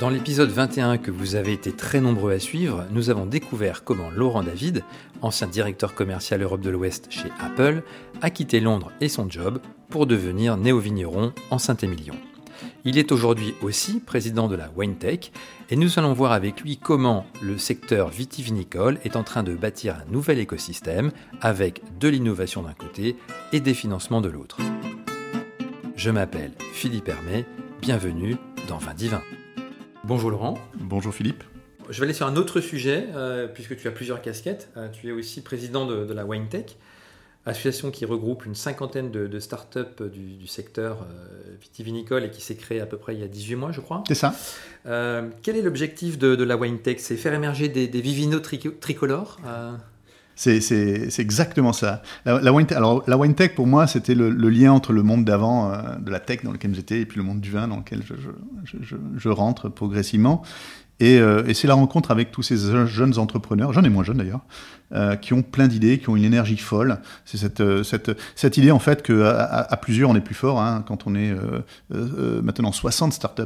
Dans l'épisode 21 que vous avez été très nombreux à suivre, nous avons découvert comment Laurent David, ancien directeur commercial Europe de l'Ouest chez Apple, a quitté Londres et son job pour devenir néo-vigneron en Saint-Émilion. Il est aujourd'hui aussi président de la WineTech et nous allons voir avec lui comment le secteur vitivinicole est en train de bâtir un nouvel écosystème avec de l'innovation d'un côté et des financements de l'autre. Je m'appelle Philippe Hermé, bienvenue dans Vin Divin. Bonjour Laurent. Bonjour Philippe. Je vais aller sur un autre sujet, euh, puisque tu as plusieurs casquettes. Euh, tu es aussi président de, la WineTech, association qui regroupe une cinquantaine de, startups du, du secteur euh, vitivinicole et qui s'est créée à peu près il y a 18 mois, je crois. C'est ça. quel est l'objectif de, la WineTech C'est faire émerger des, des vivinos tricolores c'est exactement ça. La, la, wine, alors, la wine tech, pour moi, c'était le, lien entre le monde d'avant, euh, de la tech dans lequel j'étais, et puis le monde du vin dans lequel je, je, je, je rentre progressivement. Et, euh, et c'est la rencontre avec tous ces jeunes entrepreneurs, jeunes et moins jeunes d'ailleurs, euh, qui ont plein d'idées, qui ont une énergie folle. C'est cette, euh, cette, cette idée en fait que à, plusieurs on est plus fort. Hein, quand on est euh, maintenant 60 startups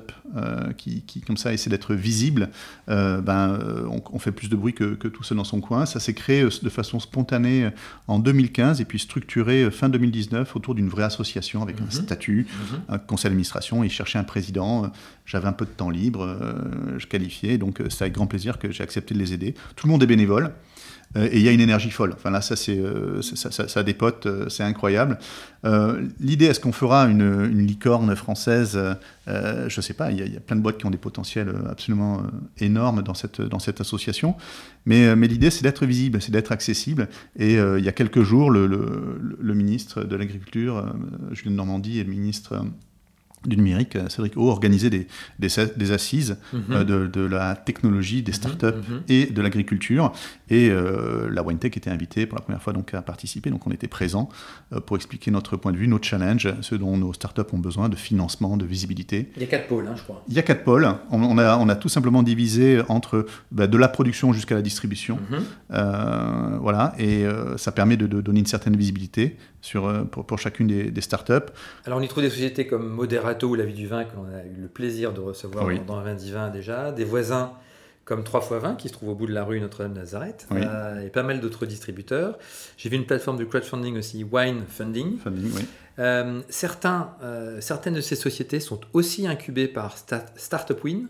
qui, qui comme ça essaient d'être visibles, ben on, on, fait plus de bruit que, que tout seul dans son coin. Ça s'est créé de façon spontanée en 2015 et puis structuré fin 2019 autour d'une vraie association avec un mhm. statut, mhm. un conseil d'administration. Ils cherchaient un président. J'avais un peu de temps libre, je qualifiais, donc c'est avec grand plaisir que j'ai accepté de les aider. Tout le monde est bénévole. Euh, et il y a une énergie folle. Enfin là, ça, euh, ça, dépote, euh, c'est incroyable. L'idée, est-ce qu'on fera une, licorne française Je ne sais pas, il y, a, plein de boîtes qui ont des potentiels absolument énormes dans cette, association. Mais, l'idée, c'est d'être visible, c'est d'être accessible. Et il y a quelques jours, le, ministre de l'Agriculture, Julien Normandie, et le ministre du numérique, euh, Cédric O, organisé des, des, assises mhm. euh, de, de, la technologie, des mhm, startups mhm. et de l'agriculture. Et euh, la WineTech était invitée pour la première fois donc, à participer. Donc on était présents pour expliquer notre point de vue, nos challenges, ce dont nos startups ont besoin de financement, de visibilité. Il y a quatre pôles, hein, je crois. Il y a quatre pôles. On, a, on a, tout simplement divisé entre bah, de la production jusqu'à la distribution. voilà. Et ça permet de, de, donner une certaine visibilité sur, pour, pour chacune des, des startups. Alors on y trouve des sociétés comme Modera ou La Vie du Vin, que l'on a eu le plaisir de recevoir dans, un Vin Divin déjà, des voisins comme 3 x 20 qui se trouve au bout de la rue Notre-Dame-Nazareth, euh, et pas mal d'autres distributeurs. J'ai vu une plateforme de crowdfunding aussi, Wine Funding. Euh, certains, euh, certaines de ces sociétés sont aussi incubées par Startup Win.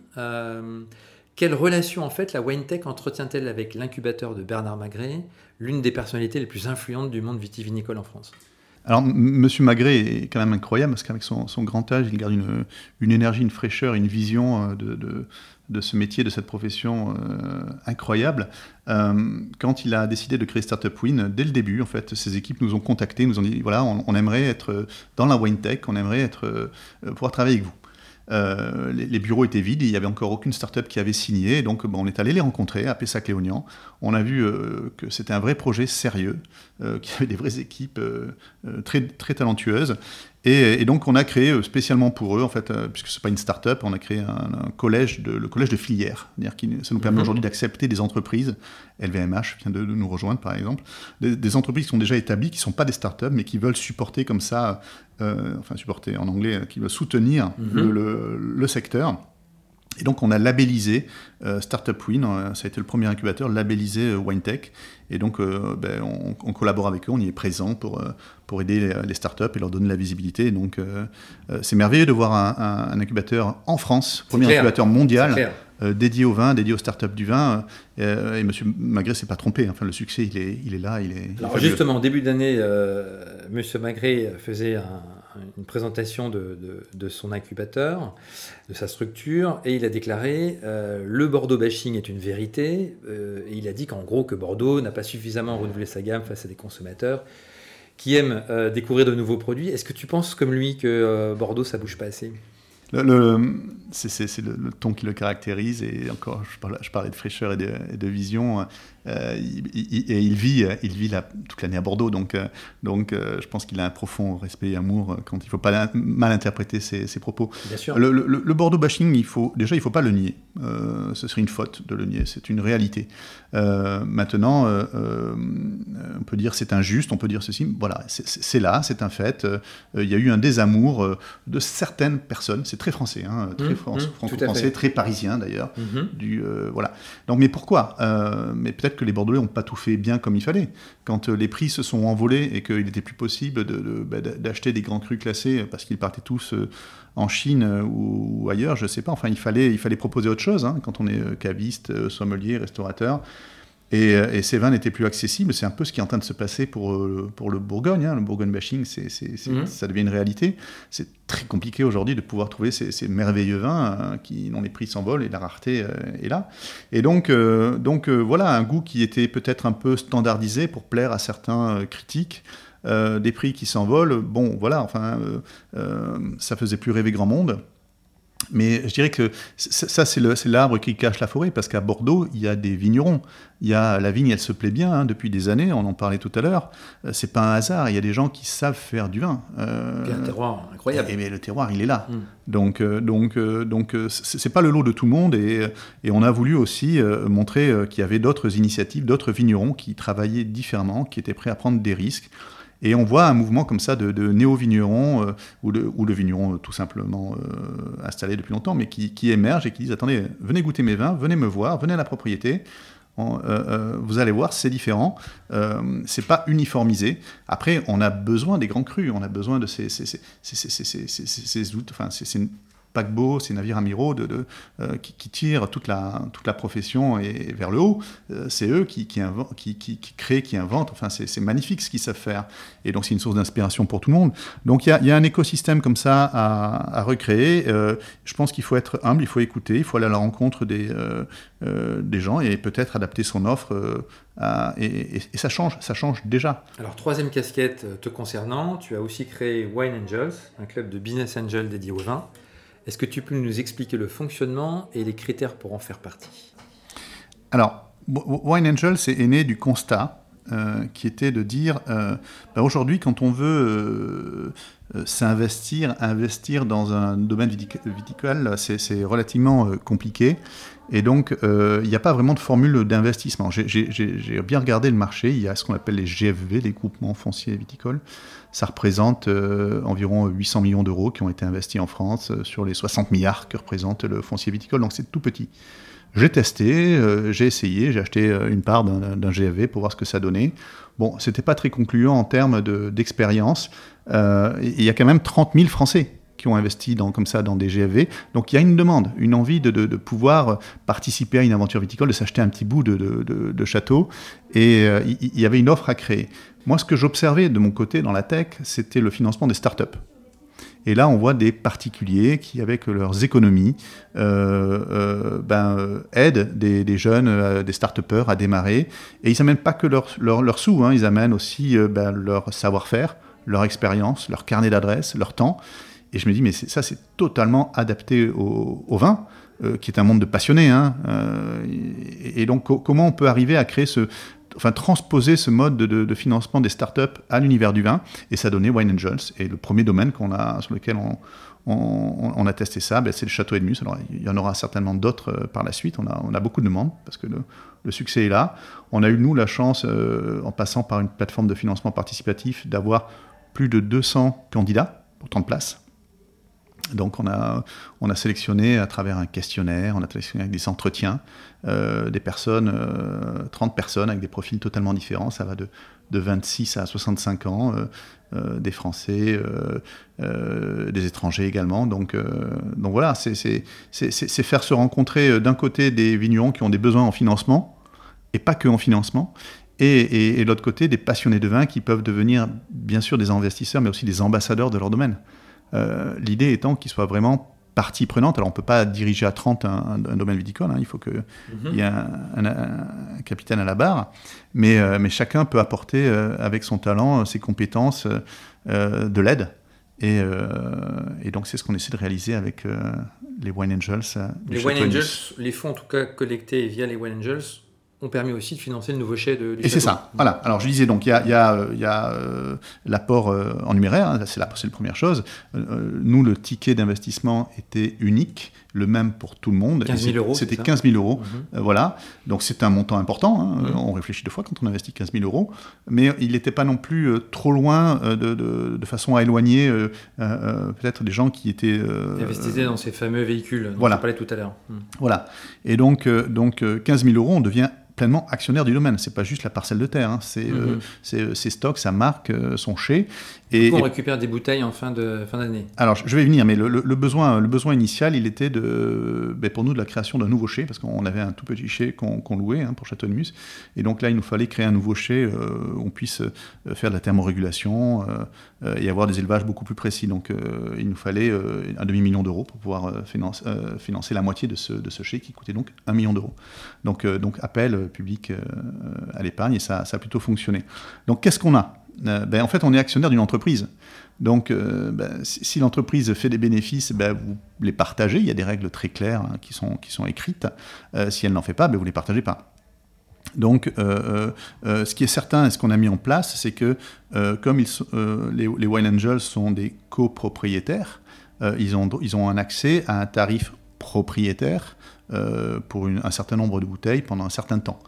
quelle relation en fait la WineTech entretient-elle avec l'incubateur de Bernard Magret, l'une des personnalités les plus influentes du monde vitivinicole en France? Alors, Monsieur Magret est quand même incroyable parce qu'avec son, grand âge, il garde une, une, énergie, une fraîcheur, une vision de, de, de ce métier, de cette profession euh, incroyable. Euh, quand il a décidé de créer Startup Win, dès le début, en fait, ses équipes nous ont contactés, nous ont dit voilà, on, aimerait être dans la wine tech, on aimerait être, pouvoir travailler avec vous. Euh, les, bureaux étaient vides, il n'y avait encore aucune start-up qui avait signé, donc bon, on est allé les rencontrer à Pessac-Léognan. On a vu euh, que c'était un vrai projet sérieux, euh, y avait des vraies équipes très, très talentueuses, et, donc, on a créé euh, spécialement pour eux, en fait, euh, puisque ce n'est pas une start-up, on a créé un, collège, de, le collège de filière. C'est-à-dire que ça nous permet mhm. aujourd'hui d'accepter des entreprises, LVMH vient de, nous rejoindre par exemple, des, entreprises qui sont déjà établies, qui ne sont pas des start-up, mais qui veulent supporter comme ça, euh, enfin supporter en anglais, qui veulent soutenir mhm. le, secteur. Et donc on a labellisé Startup Win, ça a été le premier incubateur labellisé WineTech. Et donc, euh, ben, on, collabore avec eux, on y est présent pour, euh, pour aider les, startups et leur donner la visibilité. donc, euh, c'est merveilleux de voir un, incubateur en France, premier incubateur mondial. dédié au vin, dédié aux startups du vin. et M. Magret s'est pas trompé. Enfin, le succès, il est, il est là. Il est, Alors, justement, au début d'année, M. Magret faisait un, une présentation de, son incubateur, de sa structure, et il a déclaré euh, le Bordeaux bashing est une vérité. Euh, et il a dit qu'en gros que Bordeaux n'a pas suffisamment renouvelé sa gamme face à des consommateurs qui aiment euh, découvrir de nouveaux produits. Est-ce que tu penses comme lui que Bordeaux ça bouge pas assez? Le, c'est le, ton qui le caractérise, et encore, je parlais de fraîcheur et de, vision. Et il vit, il vit toute l'année à Bordeaux, donc, donc je pense qu'il a un profond respect et amour quand il ne faut pas mal interpréter ses, propos. Bien sûr. Le, Bordeaux bashing, il faut, déjà, il ne faut pas le nier. ce serait une faute de le nier, c'est une réalité. maintenant, on peut dire c'est injuste, on peut dire ceci, voilà, c'est là, c'est un fait. il y a eu un désamour de certaines personnes, c'est très français, hein, très mmh, franco-français, très parisien d'ailleurs. Mmh. Du, euh, voilà. Donc, mais pourquoi? Euh, Mais peut-être que les Bordelais n'ont pas tout fait bien comme il fallait. Quand euh, les prix se sont envolés et qu'il n'était plus possible bah, d'acheter des grands crus classés parce qu'ils partaient tous en Chine ou, ailleurs, je ne sais pas. Enfin, il fallait, il fallait proposer autre chose hein, quand on est caviste, sommelier, restaurateur. Euh, et, ces vins n'étaient plus accessibles. C'est un peu ce qui est en train de se passer pour, euh, pour le Bourgogne. Hein. Le Bourgogne bashing, c'est, mhm. ça devient une réalité. C'est très compliqué aujourd'hui de pouvoir trouver ces, merveilleux vins euh, qui, dont les prix s'envolent et la rareté est là. Et donc, donc voilà, un goût qui était peut-être un peu standardisé pour plaire à certains critiques. des prix qui s'envolent, bon voilà, enfin, ça faisait plus rêver grand monde. Mais je dirais que ça, c'est l'arbre qui cache la forêt, parce qu'à Bordeaux, il y a des vignerons. Il y a, la vigne, elle se plaît bien hein, depuis des années, on en parlait tout à l'heure. Euh, c'est pas un hasard, il y a des gens qui savent faire du vin. Euh, un terroir incroyable. Et, mais le terroir, il est là. Hmm. Donc, euh, donc, euh, donc c'est pas le lot de tout le monde, et, et on a voulu aussi montrer qu'il y avait d'autres initiatives, d'autres vignerons qui travaillaient différemment, qui étaient prêts à prendre des risques. Et on voit un mouvement comme ça de, néo-vignerons, euh, ou, de, vignerons euh, tout simplement euh, installés depuis longtemps, mais qui, émergent et qui disent Attendez, venez goûter mes vins, venez me voir, venez à la propriété. vous allez voir, c'est différent. c'est pas uniformisé. Après, on a besoin des grands crus, on a besoin de ces, ces, ces, paquebots, ces navires amiraux de, euh, qui, tirent toute la, toute la profession et, vers le haut. Euh, c'est eux qui, qui, qui, créent, qui inventent. Enfin, c'est magnifique ce qu'ils savent faire. Et donc, c'est une source d'inspiration pour tout le monde. Donc, il y a, un écosystème comme ça à, recréer. Euh, je pense qu'il faut être humble, il faut écouter, il faut aller à la rencontre des, des gens et peut-être adapter son offre. et, et, ça change, ça change déjà. Alors, troisième casquette te concernant, tu as aussi créé Wine Angels, un club de business angel dédié au vin. Est-ce que tu peux nous expliquer le fonctionnement et les critères pour en faire partie? Alors, Wine Angel, c'est né du constat euh, qui était de dire euh, ben aujourd'hui, quand on veut euh, s'investir, investir dans un domaine viticole, c'est relativement compliqué. Et donc, il n'y a pas vraiment de formule d'investissement. J'ai bien regardé le marché. Il y a ce qu'on appelle les GFV, les groupements fonciers viticoles ça représente euh, environ 800 millions d'euros qui ont été investis en France euh, sur les 60 milliards que représente le foncier viticole, donc c'est tout petit. J'ai testé, euh, j'ai essayé, j'ai acheté une part d'un GFV pour voir ce que ça donnait. Bon, c'était pas très concluant en termes d'expérience. Il y a quand même 30 000 Français qui ont investi comme ça dans des GFV. Donc il y a une demande, une envie de, pouvoir participer à une aventure viticole, de s'acheter un petit bout de, château. Et il y, avait une offre à créer. Moi, ce que j'observais de mon côté dans la tech, c'était le financement des startups. Et là, on voit des particuliers qui, avec leurs économies, euh, euh, ben, euh, aident des, jeunes, des start-upers à démarrer. Et ils n'amènent pas que leurs leur, sous, hein, ils amènent aussi ben, leur savoir-faire, leur expérience, leur carnet d'adresses, leur temps. Et je me dis, mais ça, c'est totalement adapté au, vin, qui est un monde de passionnés. Hein, et, donc, comment on peut arriver à créer ce, enfin, transposer ce mode de, financement des startups à l'univers du vin, et ça donné Wine Angels. Et le premier domaine a, sur lequel on, a testé ça, ben, c'est le château Edmus. Alors, il y en aura certainement d'autres euh, par la suite. On a, beaucoup de demandes parce que le, succès est là. On a eu, nous, la chance, euh, en passant par une plateforme de financement participatif, d'avoir plus de 200 candidats pour 30 places. Donc on a, on a sélectionné à travers un questionnaire, on a sélectionné avec des entretiens, euh, des personnes, 30 euh, personnes avec des profils totalement différents, ça va de, de 26 à 65 ans, euh, des Français, des étrangers également. Donc, donc voilà, c'est faire se rencontrer d'un côté des vignerons qui ont des besoins en financement, et pas que en financement, et, et, et de l'autre côté des passionnés de vin qui peuvent devenir bien sûr des investisseurs, mais aussi des ambassadeurs de leur domaine. Euh, l'idée étant qu'il soit vraiment partie prenante. Alors on ne peut pas diriger à 30 un, domaine viticole, hein. il faut qu'il mhm. y ait un, capitaine à la barre, mais, euh, mais chacun peut apporter euh, avec son talent, ses compétences, de l'aide. Et, et, donc c'est ce qu'on essaie de réaliser avec les Wine Angels. les Wine Angels, les fonds en tout cas collectés via les Wine Angels ont permis aussi de financer le nouveau chai de, du Et c'est ça, voilà. Alors je disais donc, il y a, y a, y a euh, l'apport euh, en numéraire, hein, c'est la, la, première chose. Euh, nous, le ticket d'investissement était unique le même pour tout le monde. 15 000 euros. C'était 15 000 euros. Mhm. voilà. Donc c'est un montant important. Hein. Mhm. On réfléchit deux fois quand on investit 15 000 euros. Mais il n'était pas non plus trop loin de, de, façon à éloigner peut-être des gens qui étaient. Investissaient dans ces fameux véhicules dont voilà. on parlait tout à l'heure. Mhm. Voilà. Et donc, donc 15 000 euros, on devient pleinement actionnaire du domaine. C'est pas juste la parcelle de terre, hein. c'est mm ses stocks, sa marque, son chai. Et, on récupère des bouteilles en fin de fin d'année. Alors je vais venir, mais le, besoin, le besoin initial, il était de, ben, pour nous de la création d'un nouveau chai, parce qu'on avait un tout petit chai qu'on louait hein, pour Château de Mus, et donc là il nous fallait créer un nouveau chai, où on puisse faire de la thermorégulation et avoir des élevages beaucoup plus précis. Donc il nous fallait un demi million d'euros pour pouvoir financer, financer la moitié de ce, de ce chai qui coûtait donc un million d'euros. Donc donc appel public euh, à l'épargne et ça, a plutôt fonctionné. Donc qu'est-ce qu'on a? Euh, ben, En fait, on est actionnaire d'une entreprise. Donc, euh, ben, si, l'entreprise fait des bénéfices, ben, vous les partagez. Il y a des règles très claires hein, qui, sont, qui sont écrites. si elle n'en fait pas, vous ne les partagez pas. Donc, ce qui est certain et ce qu'on a mis en place, c'est que comme les, les, Wine Angels sont des copropriétaires, ils, ont, ils ont un accès à un tarif propriétaire euh, pour un certain nombre de bouteilles pendant un certain temps.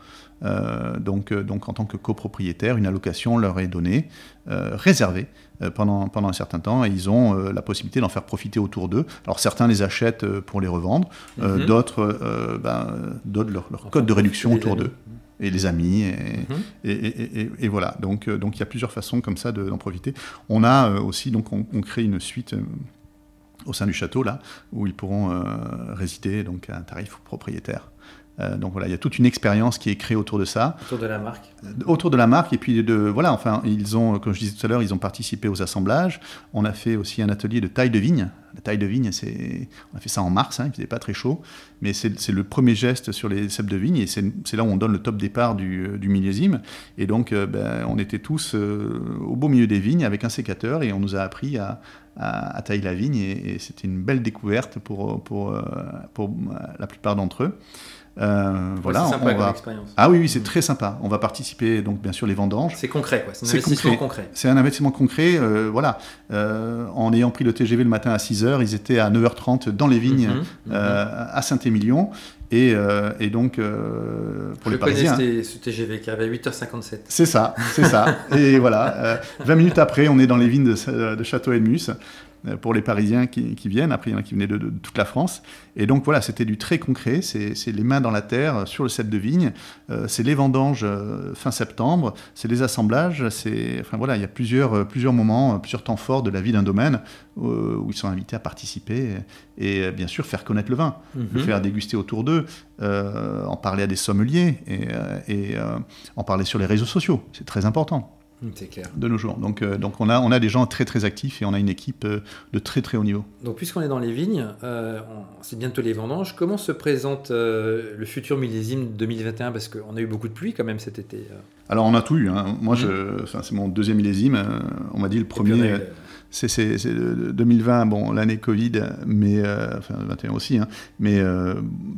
Euh, donc, euh, donc en tant que copropriétaire, une allocation leur est donnée, réservée pendant, pendant un certain temps, et ils ont la possibilité d'en faire profiter autour d'eux. Alors certains les achètent pour les revendre, mhm. d'autres ben, donnent leur, code de réduction autour d'eux et les amis. Mhm. Et, et, et, voilà, donc donc il y a plusieurs façons comme ça d'en profiter. On a aussi, donc on, on crée une suite au sein du château, là, où ils pourront euh, résider donc, à un tarif propriétaire. Euh, donc voilà, il y a toute une expérience qui est créée autour de ça. Autour de la marque. Euh, autour de la marque et puis de voilà, enfin ils ont, comme je disais tout à l'heure, ils ont participé aux assemblages. On a fait aussi un atelier de taille de vigne. La taille de vigne, c'est, on a fait ça en mars, hein, il faisait pas très chaud, mais c'est le premier geste sur les cèpes de vigne et c'est là où on donne le top départ du, du millésime. Et donc ben, on était tous au beau milieu des vignes avec un sécateur et on nous a appris à, à, tailler la vigne et, c'était une belle découverte pour, pour, euh, pour la plupart d'entre eux. Euh, voilà, c'est sympa on va... Ah oui, oui, c'est très sympa. On va participer, donc bien sûr, les vendanges. C'est concret, quoi. C'est un investissement concret. C'est un investissement concret. Euh, voilà. Euh, en ayant pris le TGV le matin à 6h, ils étaient à 9h30 dans les vignes mhm, mhm. à Saint-Émilion. Et, et, donc, pour les Parisiens. Je ce TGV qui avait à 8h57. C'est ça, c'est ça. et voilà, 20 minutes après, on est dans les vignes de, de Château-Edmus. Euh, pour les Parisiens qui, viennent. Après, il y en a qui venaient de, toute la France. Et donc voilà, c'était du très concret. C'est les mains dans la terre euh, sur le set de vigne. Euh, c'est les vendanges fin septembre. C'est les assemblages. C'est enfin voilà, il y a plusieurs plusieurs moments, plusieurs temps forts de la vie d'un domaine où ils sont invités à participer et, bien sûr faire connaître le vin, le mhm. faire déguster autour d'eux, en parler à des sommeliers et, et en parler sur les réseaux sociaux. C'est très important. Mm, c'est clair. De nos jours. Donc, euh, donc on, a, on a des gens très très actifs et on a une équipe euh, de très très haut niveau. Donc puisqu'on est dans les vignes, euh, c'est bientôt les vendanges, comment se présente le futur millésime 2021 Parce qu'on a eu beaucoup de pluie quand même cet été. Alors on a tout eu. Hein. Moi, mm. c'est mon deuxième millésime. on m'a dit le premier c'est 2020, bon, l'année Covid, mais enfin 21 aussi, hein, mais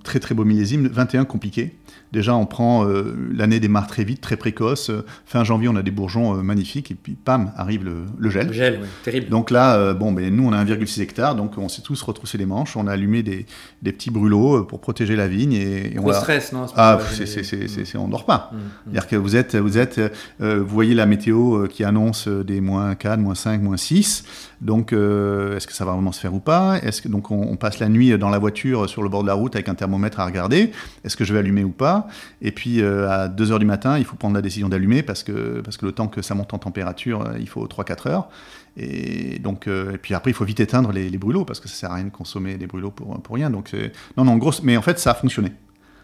très très beau millésime. 21 compliqué. Déjà, on prend euh, l'année démarre très vite, très précoce. fin janvier, on a des bourgeons euh, magnifiques, et puis pam, arrive le, gel. Le gel, oui, terrible. Donc là, euh, bon, ben, nous, on a 1,6 hectare, donc on s'est tous retroussé les manches. On a allumé des, petits brûlots pour protéger la vigne. Et, Gros stress, non Ah, c'est, on ne dort pas. Mmh, mmh. C'est-à-dire que vous êtes, vous êtes, vous voyez la météo qui annonce des moins 4, moins 5, moins 6. Donc, est-ce que ça va vraiment se faire ou pas? Est-ce que donc on, passe la nuit dans la voiture sur le bord de la route avec un thermomètre à regarder Est-ce que je vais allumer ou pas? Et puis euh, à 2 h du matin, il faut prendre la décision d'allumer parce que, parce que le temps que ça monte en température, euh, il faut 3-4 heures. Et, donc, euh, et puis après, il faut vite éteindre les, brûlots parce que ça sert à rien de consommer des brûlots pour, pour rien. Donc, non, non, grosse. Mais en fait, ça a fonctionné.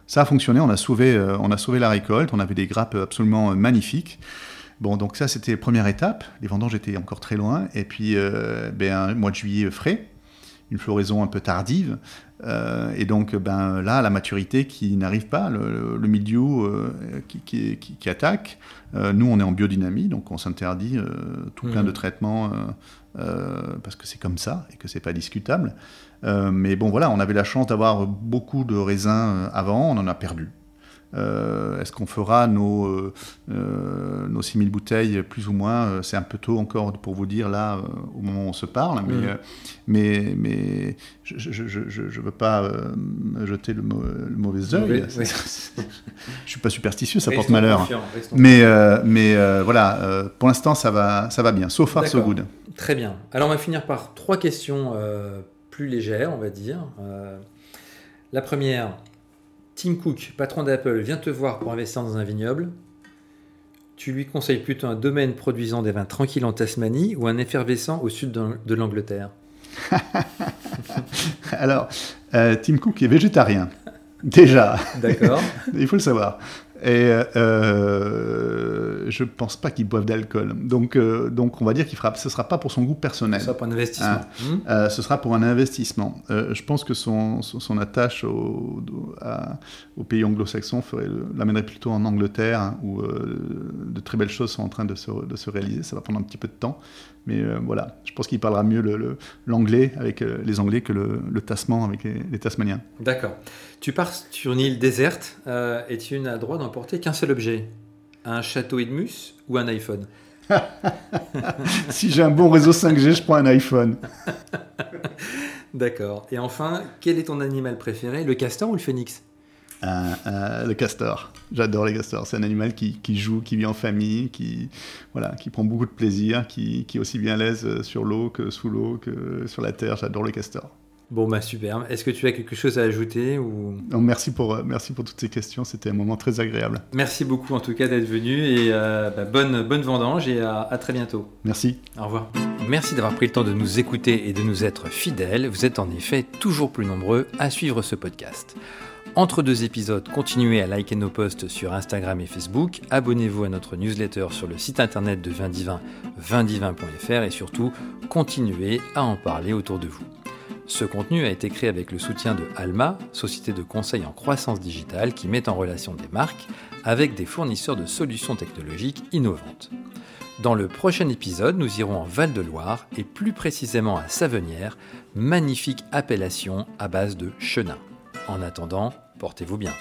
Ça a fonctionné. On a sauvé, on a sauvé la récolte. On avait des grappes absolument magnifiques. Bon, donc ça, c'était la première étape. Les vendanges étaient encore très loin. Et puis, ben, un mois de juillet frais, une floraison un peu tardive. Euh, et donc, ben, là, la maturité qui n'arrive pas, le, milieu euh, qui, qui, attaque. Euh, nous, on est en biodynamie, donc on s'interdit tout plein de mmh. traitements parce que c'est comme ça et que c'est pas discutable. mais bon, voilà, on avait la chance d'avoir beaucoup de raisins avant, on en a perdu. Est-ce qu'on fera nos, nos 6000 bouteilles plus ou moins C'est un peu tôt encore pour vous dire là, au moment où on se parle, mais, mm. mais, mais je ne veux pas jeter le, mauvais œil. je ne suis pas superstitieux, ça porte malheur. Mais, mais voilà, pour l'instant, ça va, ça va bien. So far, so good. Très bien. Alors, on va finir par trois questions plus légère, on va dire. Euh, la première, Tim Cook, patron d'Apple, vient te voir pour investir dans un vignoble. Tu lui conseilles plutôt un domaine produisant des vins tranquilles en Tasmanie ou un effervescent au sud de l'Angleterre Alors, euh, Tim Cook est végétarien. Déjà. D'accord. Il faut le savoir. Et euh, je pense pas qu'il boive d'alcool. Donc, euh, donc on va dire qu'il fera. Ce sera pas pour son goût personnel. Ce sera pour un investissement. Hein. Hmm. Euh, ce sera pour un investissement. Euh, je pense que son, son, attache au, au pays anglo-saxon l'amènerait plutôt en Angleterre, hein, où de très belles choses sont en train de se, de se réaliser. Ça va prendre un petit peu de temps. Mais voilà, je pense qu'il parlera mieux l'anglais avec les Anglais que le, le tassement avec les, les Tasmaniens. D'accord. Tu pars sur une île déserte et tu n'as droit qu'un seul objet un château Edmus ou un iPhone Si j'ai un bon réseau 5G, je prends un iPhone. D'accord. Et enfin, quel est ton animal préféré? Le castor ou le phénix? Le castor. J'adore les castors. C'est un animal qui, joue, qui vit en famille, qui, voilà, qui prend beaucoup de plaisir, qui, qui est aussi bien à l'aise sur l'eau que sous l'eau que sur la terre. J'adore le castor. Bon, bah super. Est-ce que tu as quelque chose à ajouter ou... merci, pour, euh, merci pour toutes ces questions. C'était un moment très agréable. Merci beaucoup en tout cas d'être venu et euh, bah, bonne, bonne vendange et à, à, très bientôt. Merci. Au revoir. Merci d'avoir pris le temps de nous écouter et de nous être fidèles. Vous êtes en effet toujours plus nombreux à suivre ce podcast. Entre deux épisodes, continuez à liker nos posts sur Instagram et Facebook, abonnez-vous à notre newsletter sur le site internet de Vindivin, vindivin.fr et surtout, continuez à en parler autour de vous. Ce contenu a été créé avec le soutien de Alma, société de conseil en croissance digitale qui met en relation des marques avec des fournisseurs de solutions technologiques innovantes. Dans le prochain épisode, nous irons en Val-de-Loire et plus précisément à Savenière, magnifique appellation à base de chenin. En attendant, portez-vous bien.